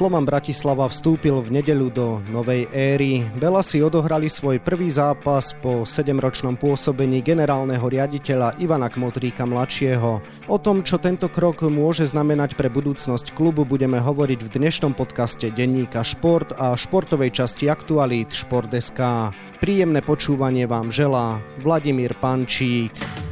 Slovan Bratislava vstúpil v nedeľu do novej éry. Bela si odohrali svoj prvý zápas po 7-ročnom pôsobení generálneho riaditeľa Ivana Kmotríka mladšieho. O tom, čo tento krok môže znamenať pre budúcnosť klubu, budeme hovoriť v dnešnom podcaste denníka Šport a športovej časti aktualít Šport.sk. Príjemné počúvanie vám želá Vladimír Pančík.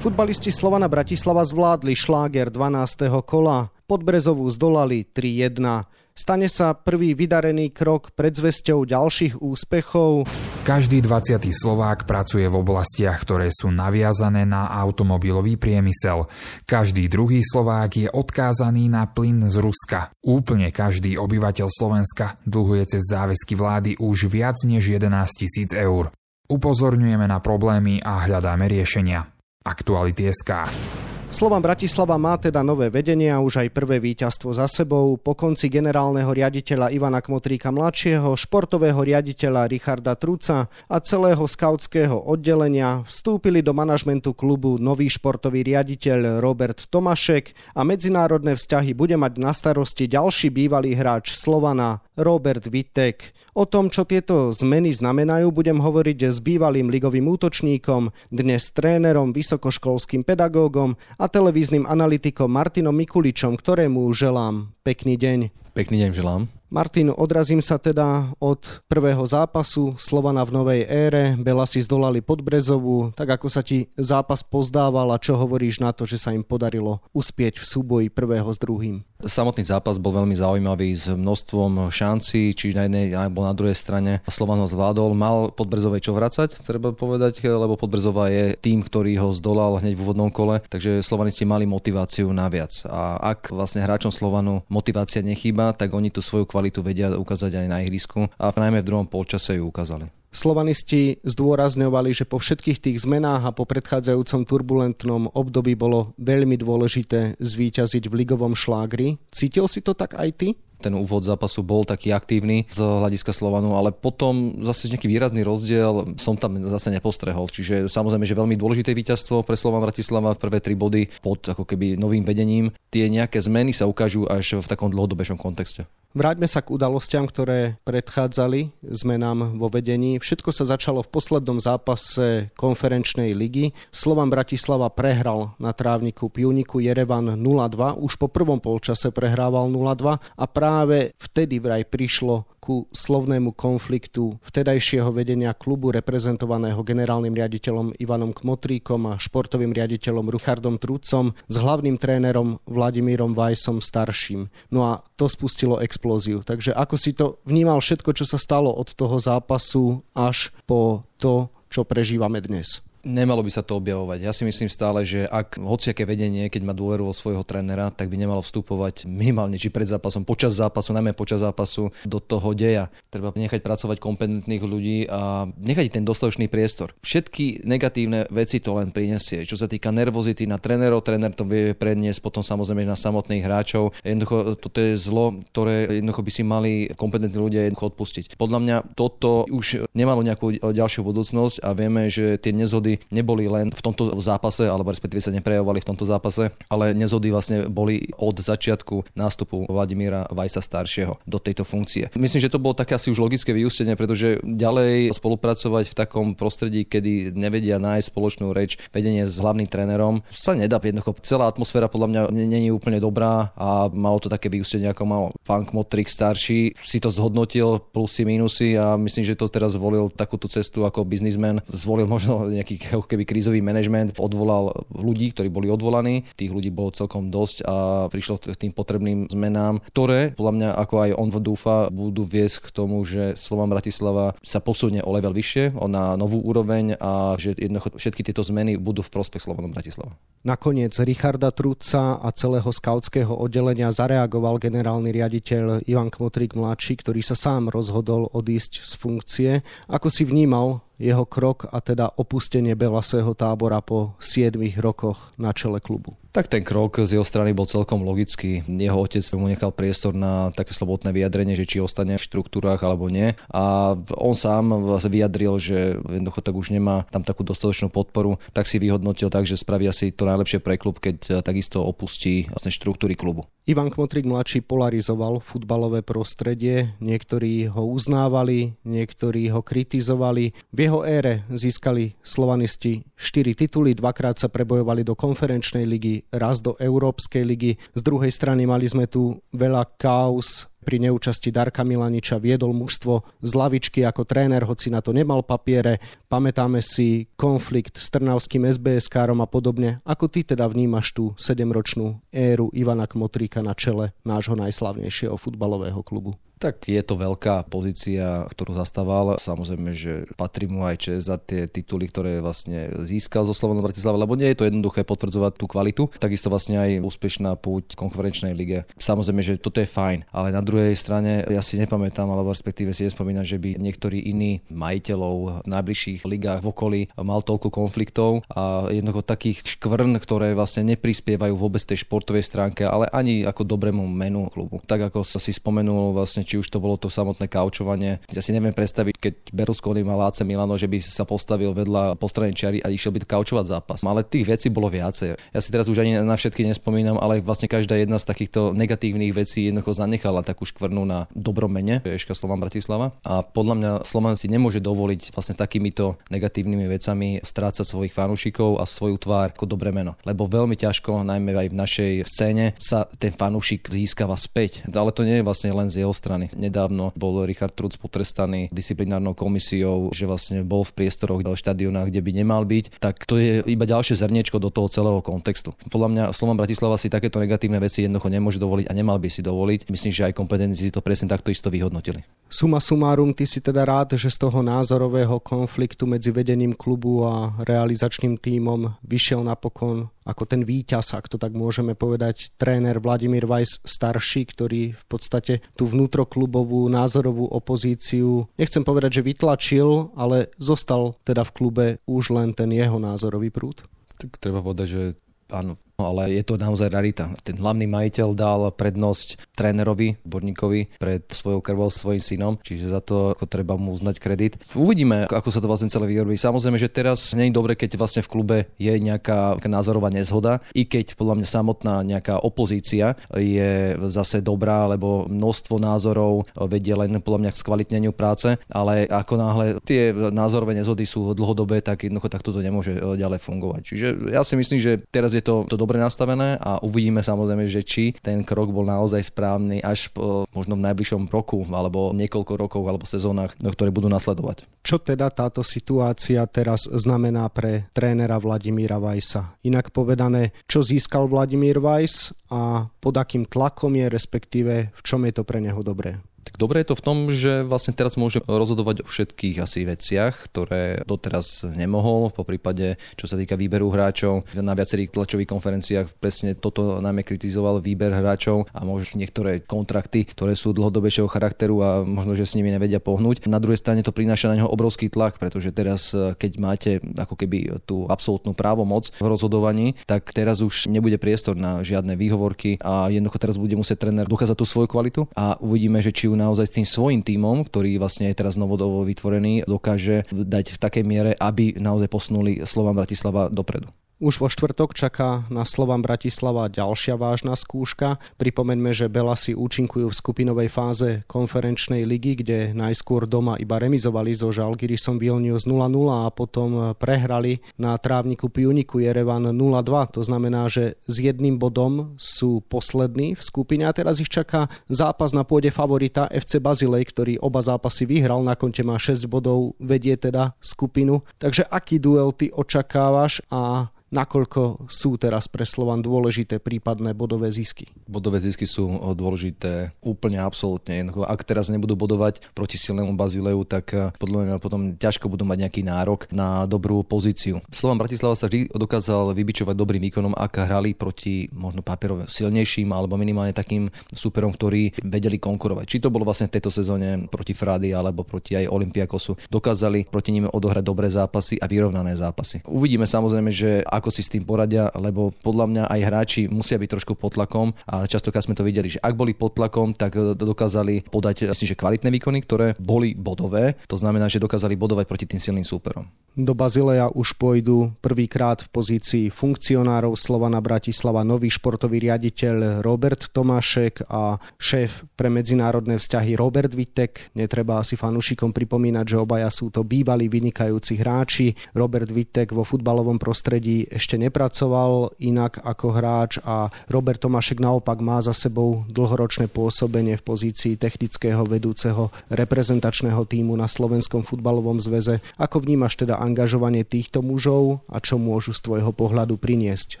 Futbalisti Slovana Bratislava zvládli šláger 12. kola. Podbrezovú zdolali 3-1. Stane sa prvý vydarený krok pred zvesťou ďalších úspechov. Každý 20. Slovák pracuje v oblastiach, ktoré sú naviazané na automobilový priemysel. Každý druhý Slovák je odkázaný na plyn z Ruska. Úplne každý obyvateľ Slovenska dlhuje cez záväzky vlády už viac než 11 tisíc eur. Upozorňujeme na problémy a hľadáme riešenia. Aktuality SK. Slovan Bratislava má teda nové vedenie a už aj prvé víťazstvo za sebou. Po konci generálneho riaditeľa Ivana Kmotríka mladšieho, športového riaditeľa Richarda Truca a celého skautského oddelenia vstúpili do manažmentu klubu nový športový riaditeľ Robert Tomašek a medzinárodné vzťahy bude mať na starosti ďalší bývalý hráč Slovana Robert Vitek. O tom, čo tieto zmeny znamenajú, budem hovoriť s bývalým ligovým útočníkom, dnes trénerom, vysokoškolským pedagógom a televíznym analytikom Martinom Mikuličom, ktorému želám pekný deň. Pekný deň želám. Martin, odrazím sa teda od prvého zápasu Slovana v novej ére. Bela si zdolali Podbrezovú. Tak ako sa ti zápas pozdával a čo hovoríš na to, že sa im podarilo uspieť v súboji prvého s druhým? Samotný zápas bol veľmi zaujímavý s množstvom šancí, či na jednej alebo na druhej strane Slovan ho zvládol. Mal Podbrezovej čo vracať, treba povedať, lebo Podbrezová je tým, ktorý ho zdolal hneď v úvodnom kole, takže Slovanisti mali motiváciu naviac. A ak vlastne hráčom Slovanu motivácia nechýba, tak oni tú svoju kvalitu kvalitu vedia ukázať aj na ihrisku a najmä v druhom polčase ju ukázali. Slovanisti zdôrazňovali, že po všetkých tých zmenách a po predchádzajúcom turbulentnom období bolo veľmi dôležité zvíťaziť v ligovom šlágri. Cítil si to tak aj ty? Ten úvod zápasu bol taký aktívny z hľadiska Slovanu, ale potom zase nejaký výrazný rozdiel som tam zase nepostrehol. Čiže samozrejme, že veľmi dôležité víťazstvo pre Slovan Bratislava, prvé tri body pod ako keby novým vedením. Tie nejaké zmeny sa ukážu až v takom dlhodobejšom kontexte. Vráťme sa k udalostiam, ktoré predchádzali zmenám vo vedení. Všetko sa začalo v poslednom zápase konferenčnej ligy. Slovan Bratislava prehral na trávniku Pivniku Jerevan 0-2. Už po prvom polčase prehrával 0-2 a práve vtedy vraj prišlo ku slovnému konfliktu vtedajšieho vedenia klubu reprezentovaného generálnym riaditeľom Ivanom Kmotríkom a športovým riaditeľom Ruchardom Trúcom s hlavným trénerom Vladimírom Vajsom starším. No a to spustilo explóziu. Takže ako si to vnímal všetko, čo sa stalo od toho zápasu až po to, čo prežívame dnes? Nemalo by sa to objavovať. Ja si myslím stále, že ak hociaké vedenie, keď má dôveru vo svojho trénera, tak by nemalo vstupovať minimálne či pred zápasom, počas zápasu, najmä počas zápasu do toho deja. Treba nechať pracovať kompetentných ľudí a nechať ten dostatočný priestor. Všetky negatívne veci to len prinesie. Čo sa týka nervozity na trénerov, tréner to vie predniesť potom samozrejme na samotných hráčov. Jednoducho toto je zlo, ktoré jednoducho by si mali kompetentní ľudia jednoducho odpustiť. Podľa mňa toto už nemalo nejakú ďalšiu budúcnosť a vieme, že tie nezhody nezhody neboli len v tomto zápase, alebo respektíve sa neprejavovali v tomto zápase, ale nezhody vlastne boli od začiatku nástupu Vladimíra Vajsa staršieho do tejto funkcie. Myslím, že to bolo také asi už logické vyústenie, pretože ďalej spolupracovať v takom prostredí, kedy nevedia nájsť spoločnú reč, vedenie s hlavným trénerom, sa nedá jednoducho. Celá atmosféra podľa mňa není úplne dobrá a malo to také vyústenie, ako mal pán Kmotrik starší. Si to zhodnotil plusy, minusy a myslím, že to teraz zvolil takúto cestu ako biznismen. Zvolil možno nejaký ako keby krízový manažment odvolal ľudí, ktorí boli odvolaní. Tých ľudí bolo celkom dosť a prišlo k tým potrebným zmenám, ktoré podľa mňa, ako aj on dúfa, budú viesť k tomu, že Slovan Bratislava sa posunie o level vyššie, na novú úroveň a že jednoducho všetky tieto zmeny budú v prospech Slovanom Bratislava. Nakoniec Richarda Truca a celého skautského oddelenia zareagoval generálny riaditeľ Ivan Kmotrík mladší, ktorý sa sám rozhodol odísť z funkcie. Ako si vnímal jeho krok a teda opustenie Belasého tábora po 7 rokoch na čele klubu? Tak ten krok z jeho strany bol celkom logický. Jeho otec mu nechal priestor na také slobodné vyjadrenie, že či ostane v štruktúrach alebo nie. A on sám vyjadril, že jednoducho tak už nemá tam takú dostatočnú podporu, tak si vyhodnotil tak, že spraví asi to najlepšie pre klub, keď takisto opustí vlastne štruktúry klubu. Ivan Kmotrik mladší polarizoval futbalové prostredie, niektorí ho uznávali, niektorí ho kritizovali. V jeho ére získali slovanisti 4 tituly, dvakrát sa prebojovali do konferenčnej ligy, raz do Európskej ligy. Z druhej strany mali sme tu veľa kaos, pri neúčasti Darka Milaniča viedol mužstvo z lavičky ako tréner, hoci na to nemal papiere. Pamätáme si konflikt s trnavským SBS-károm a podobne. Ako ty teda vnímaš tú sedemročnú éru Ivana Kmotríka na čele nášho najslavnejšieho futbalového klubu? Tak je to veľká pozícia, ktorú zastával. Samozrejme, že patrí mu aj čest za tie tituly, ktoré vlastne získal zo Slovenom Bratislava, lebo nie je to jednoduché potvrdzovať tú kvalitu. Takisto vlastne aj úspešná púť konferenčnej lige. Samozrejme, že toto je fajn, ale na druhej strane ja si nepamätám, alebo respektíve si nespomínam, že by niektorí iní majiteľov v najbližších ligách v okolí mal toľko konfliktov a jednoducho takých škvrn, ktoré vlastne neprispievajú vôbec tej športovej stránke, ale ani ako dobrému menu klubu. Tak ako si spomenul vlastne či už to bolo to samotné kaučovanie. Ja si neviem predstaviť, keď Berlusconi mal AC Milano, že by sa postavil vedľa postranej čiary a išiel by kaučovať zápas. Ale tých vecí bolo viacej. Ja si teraz už ani na všetky nespomínam, ale vlastne každá jedna z takýchto negatívnych vecí jednoducho zanechala takú škvrnu na dobrom mene Eška Slovan Bratislava. A podľa mňa Slovan si nemôže dovoliť vlastne takýmito negatívnymi vecami strácať svojich fanúšikov a svoju tvár ako dobré meno. Lebo veľmi ťažko, najmä aj v našej scéne, sa ten fanúšik získava späť. Ale to nie je vlastne len z jeho strany. Nedávno bol Richard Truc potrestaný disciplinárnou komisiou, že vlastne bol v priestoroch do štadiona, kde by nemal byť, tak to je iba ďalšie zrniečko do toho celého kontextu. Podľa mňa Slovan Bratislava si takéto negatívne veci jednoducho nemôže dovoliť a nemal by si dovoliť. Myslím, že aj kompetenci to presne takto isto vyhodnotili. Suma sumárum, ty si teda rád, že z toho názorového konfliktu medzi vedením klubu a realizačným tímom vyšiel napokon ako ten víťaz, ak to tak môžeme povedať, tréner Vladimír Weiss starší, ktorý v podstate tú vnútroklubovú názorovú opozíciu, nechcem povedať, že vytlačil, ale zostal teda v klube už len ten jeho názorový prúd? Tak treba povedať, že áno, ale je to naozaj rarita. Ten hlavný majiteľ dal prednosť trénerovi, borníkovi pred svojou krvou, svojim synom, čiže za to ako treba mu uznať kredit. Uvidíme, ako sa to vlastne celé vyrobí. Samozrejme, že teraz nie je dobre, keď vlastne v klube je nejaká názorová nezhoda, i keď podľa mňa samotná nejaká opozícia je zase dobrá, lebo množstvo názorov vedie len podľa mňa k skvalitneniu práce, ale ako náhle tie názorové nezhody sú dlhodobé, tak jednoducho takto to nemôže ďalej fungovať. Čiže ja si myslím, že teraz je to, to dobré nastavené a uvidíme samozrejme, že či ten krok bol naozaj správny až po, možno v najbližšom roku alebo niekoľko rokov alebo sezónach, ktoré budú nasledovať. Čo teda táto situácia teraz znamená pre trénera Vladimíra Vajsa? Inak povedané, čo získal Vladimír Vajs a pod akým tlakom je, respektíve v čom je to pre neho dobré? Tak dobre je to v tom, že vlastne teraz môže rozhodovať o všetkých asi veciach, ktoré doteraz nemohol, po prípade čo sa týka výberu hráčov. Na viacerých tlačových konferenciách presne toto najmä kritizoval výber hráčov a možno niektoré kontrakty, ktoré sú dlhodobejšieho charakteru a možno, že s nimi nevedia pohnúť. Na druhej strane to prináša na neho obrovský tlak, pretože teraz, keď máte ako keby tú absolútnu právomoc v rozhodovaní, tak teraz už nebude priestor na žiadne výhovorky a jednoducho teraz bude musieť tréner dokázať tú svoju kvalitu a uvidíme, že či ju naozaj s tým svojim tímom, ktorý vlastne je teraz novodovo vytvorený, dokáže dať v takej miere, aby naozaj posunuli Slovan Bratislava dopredu. Už vo štvrtok čaká na Slovan Bratislava ďalšia vážna skúška. Pripomeňme, že Bela si účinkujú v skupinovej fáze konferenčnej ligy, kde najskôr doma iba remizovali so Žalgirisom Vilnius 0-0 a potom prehrali na trávniku Pioniku Jerevan 0-2. To znamená, že s jedným bodom sú poslední v skupine a teraz ich čaká zápas na pôde favorita FC Bazilej, ktorý oba zápasy vyhral, na konte má 6 bodov, vedie teda skupinu. Takže aký duel ty očakávaš a nakoľko sú teraz pre Slovan dôležité prípadné bodové zisky? Bodové zisky sú dôležité úplne absolútne. Ak teraz nebudú bodovať proti silnému Bazileu, tak eh, podľa mňa potom ťažko budú mať nejaký nárok na dobrú pozíciu. Slovan Bratislava sa vždy dokázal vybičovať dobrým výkonom, ak hrali proti možno papierov silnejším alebo minimálne takým superom, ktorí vedeli konkurovať. Či to bolo vlastne v tejto sezóne proti Frady alebo proti aj Olympiakosu. Dokázali proti nim odohrať dobré zápasy a vyrovnané zápasy. Uvidíme samozrejme, že ako si s tým poradia, lebo podľa mňa aj hráči musia byť trošku pod tlakom a častokrát sme to videli, že ak boli pod tlakom, tak dokázali podať asi, že kvalitné výkony, ktoré boli bodové. To znamená, že dokázali bodovať proti tým silným súperom. Do Bazileja už pôjdu prvýkrát v pozícii funkcionárov Slovana Bratislava nový športový riaditeľ Robert Tomášek a šéf pre medzinárodné vzťahy Robert Vitek. Netreba asi fanúšikom pripomínať, že obaja sú to bývalí vynikajúci hráči. Robert Vitek vo futbalovom prostredí ešte nepracoval inak ako hráč a Robert Tomášek naopak má za sebou dlhoročné pôsobenie v pozícii technického vedúceho reprezentačného týmu na Slovenskom futbalovom zväze. Ako vnímaš teda angažovanie týchto mužov a čo môžu z tvojho pohľadu priniesť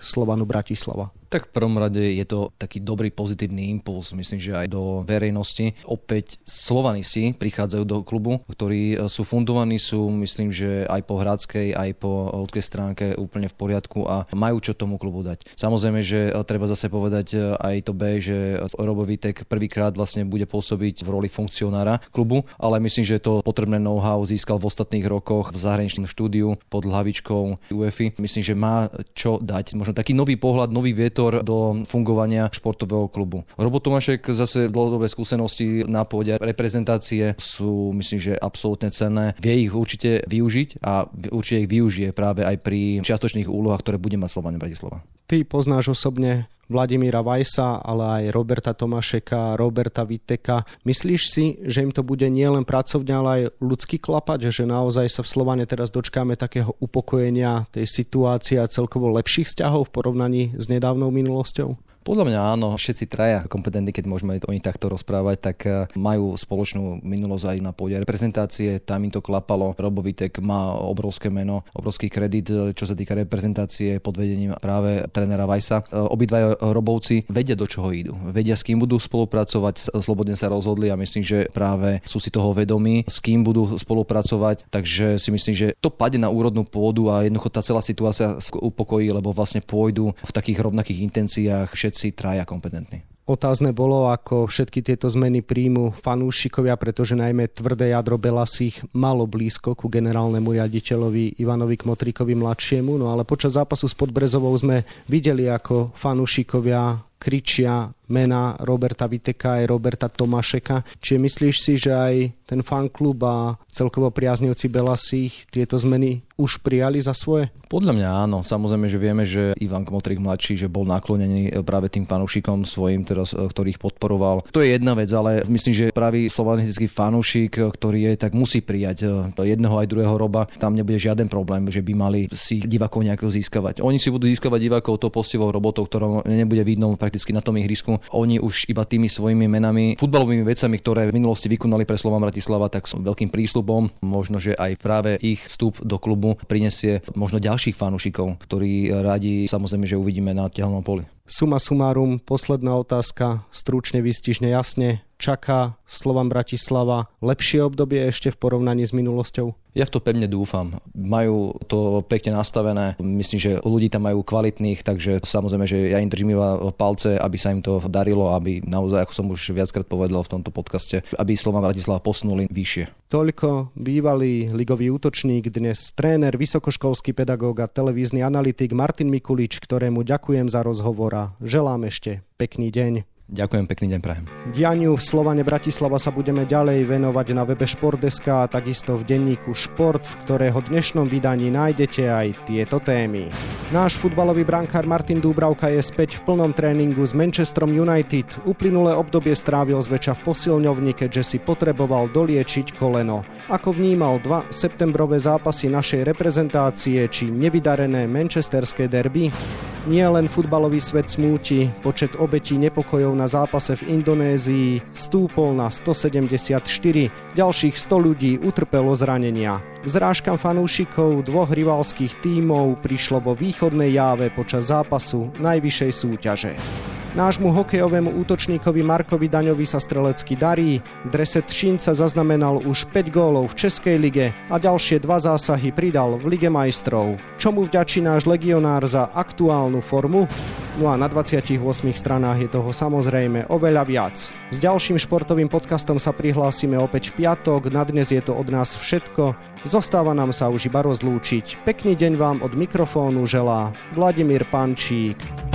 Slovanu Bratislava? Tak v prvom rade je to taký dobrý pozitívny impuls, myslím, že aj do verejnosti. Opäť Slovanisti prichádzajú do klubu, ktorí e, sú fundovaní, sú myslím, že aj po hradskej, aj po ľudskej stránke úplne v poriadku a majú čo tomu klubu dať. Samozrejme, že e, treba zase povedať e, aj to B, že Robo Vitek prvýkrát vlastne bude pôsobiť v roli funkcionára klubu, ale myslím, že to potrebné know-how získal v ostatných rokoch v zahraničnom štúdiu pod hlavičkou UEFI. Myslím, že má čo dať. Možno taký nový pohľad, nový vietor vietor do fungovania športového klubu. Robo Tomášek zase dlhodobé skúsenosti na pôde reprezentácie sú, myslím, že absolútne cenné. Vie ich určite využiť a určite ich využije práve aj pri čiastočných úlohách, ktoré bude mať Slovan Bratislava. Ty poznáš osobne Vladimíra Vajsa, ale aj Roberta Tomášeka, Roberta Viteka. Myslíš si, že im to bude nielen pracovne, ale aj ľudský klapať, že naozaj sa v Slovane teraz dočkáme takého upokojenia tej situácie a celkovo lepších vzťahov v porovnaní s nedávnou minulosťou? Podľa mňa áno, všetci traja kompetentní, keď môžeme o nich takto rozprávať, tak eh, majú spoločnú minulosť aj na pôde reprezentácie, tam im to klapalo. Robovitek má obrovské meno, obrovský kredit, eh, čo sa týka reprezentácie pod vedením práve trénera Vajsa. Eh, obidvaja robovci vedia, do čoho idú, vedia, s kým budú spolupracovať, slobodne sa rozhodli a myslím, že práve sú si toho vedomí, s kým budú spolupracovať, takže si myslím, že to padne na úrodnú pôdu a jednoducho tá celá situácia upokojí, lebo vlastne pôjdu v takých rovnakých intenciách traja kompetentní. Otázne bolo, ako všetky tieto zmeny príjmu fanúšikovia, pretože najmä tvrdé jadro Belasích malo blízko ku generálnemu riaditeľovi Ivanovi Kmotríkovi mladšiemu, no ale počas zápasu s Podbrezovou sme videli, ako fanúšikovia kričia mena Roberta Viteka aj Roberta Tomášeka. Čiže myslíš si, že aj ten fanklub a celkovo priaznivci Belasích tieto zmeny už prijali za svoje? Podľa mňa áno. Samozrejme, že vieme, že Ivan Kmotrik mladší, že bol naklonený práve tým fanúšikom svojim, teraz, ktorých podporoval. To je jedna vec, ale myslím, že pravý slovanistický fanúšik, ktorý je, tak musí prijať jedného aj druhého roba. Tam nebude žiaden problém, že by mali si divákov nejako získavať. Oni si budú získavať divákov to postivou robotou, ktorá nebude vidno prakticky na tom ihrisku oni už iba tými svojimi menami, futbalovými vecami, ktoré v minulosti vykonali pre Slovan Bratislava, tak sú veľkým prísľubom. Možno, že aj práve ich vstup do klubu prinesie možno ďalších fanúšikov, ktorí radi samozrejme, že uvidíme na tehelnom poli. Suma sumárum, posledná otázka, stručne, vystižne, jasne. Čaká Slovan Bratislava lepšie obdobie ešte v porovnaní s minulosťou? Ja v to pevne dúfam. Majú to pekne nastavené. Myslím, že ľudí tam majú kvalitných, takže samozrejme, že ja im držím iba palce, aby sa im to darilo, aby naozaj, ako som už viackrát povedal v tomto podcaste, aby Slovan Bratislava posunuli vyššie. Toľko bývalý ligový útočník, dnes tréner, vysokoškolský pedagóg a televízny analytik Martin Mikulič, ktorému ďakujem za rozhovor a želám ešte pekný deň. Ďakujem, pekný deň prajem. Dianiu v Slovane Bratislava sa budeme ďalej venovať na webe Športdeska a takisto v denníku Šport, v ktorého dnešnom vydaní nájdete aj tieto témy. Náš futbalový brankár Martin Dúbravka je späť v plnom tréningu s Manchesterom United. Uplynulé obdobie strávil zväčša v posilňovni, keďže si potreboval doliečiť koleno. Ako vnímal dva septembrové zápasy našej reprezentácie či nevydarené manchesterské derby? Nie len futbalový svet smúti, počet obetí nepokojov na zápase v Indonézii stúpol na 174, ďalších 100 ľudí utrpelo zranenia. K zrážkam fanúšikov dvoch rivalských tímov prišlo vo východnej jáve počas zápasu najvyššej súťaže. Nášmu hokejovému útočníkovi Markovi Daňovi sa strelecky darí. Drese Třínca zaznamenal už 5 gólov v Českej lige a ďalšie dva zásahy pridal v Lige majstrov. Čomu vďačí náš legionár za aktuálnu formu? No a na 28 stranách je toho samozrejme oveľa viac. S ďalším športovým podcastom sa prihlásime opäť v piatok, na dnes je to od nás všetko. Zostáva nám sa už iba rozlúčiť. Pekný deň vám od mikrofónu želá Vladimír Pančík.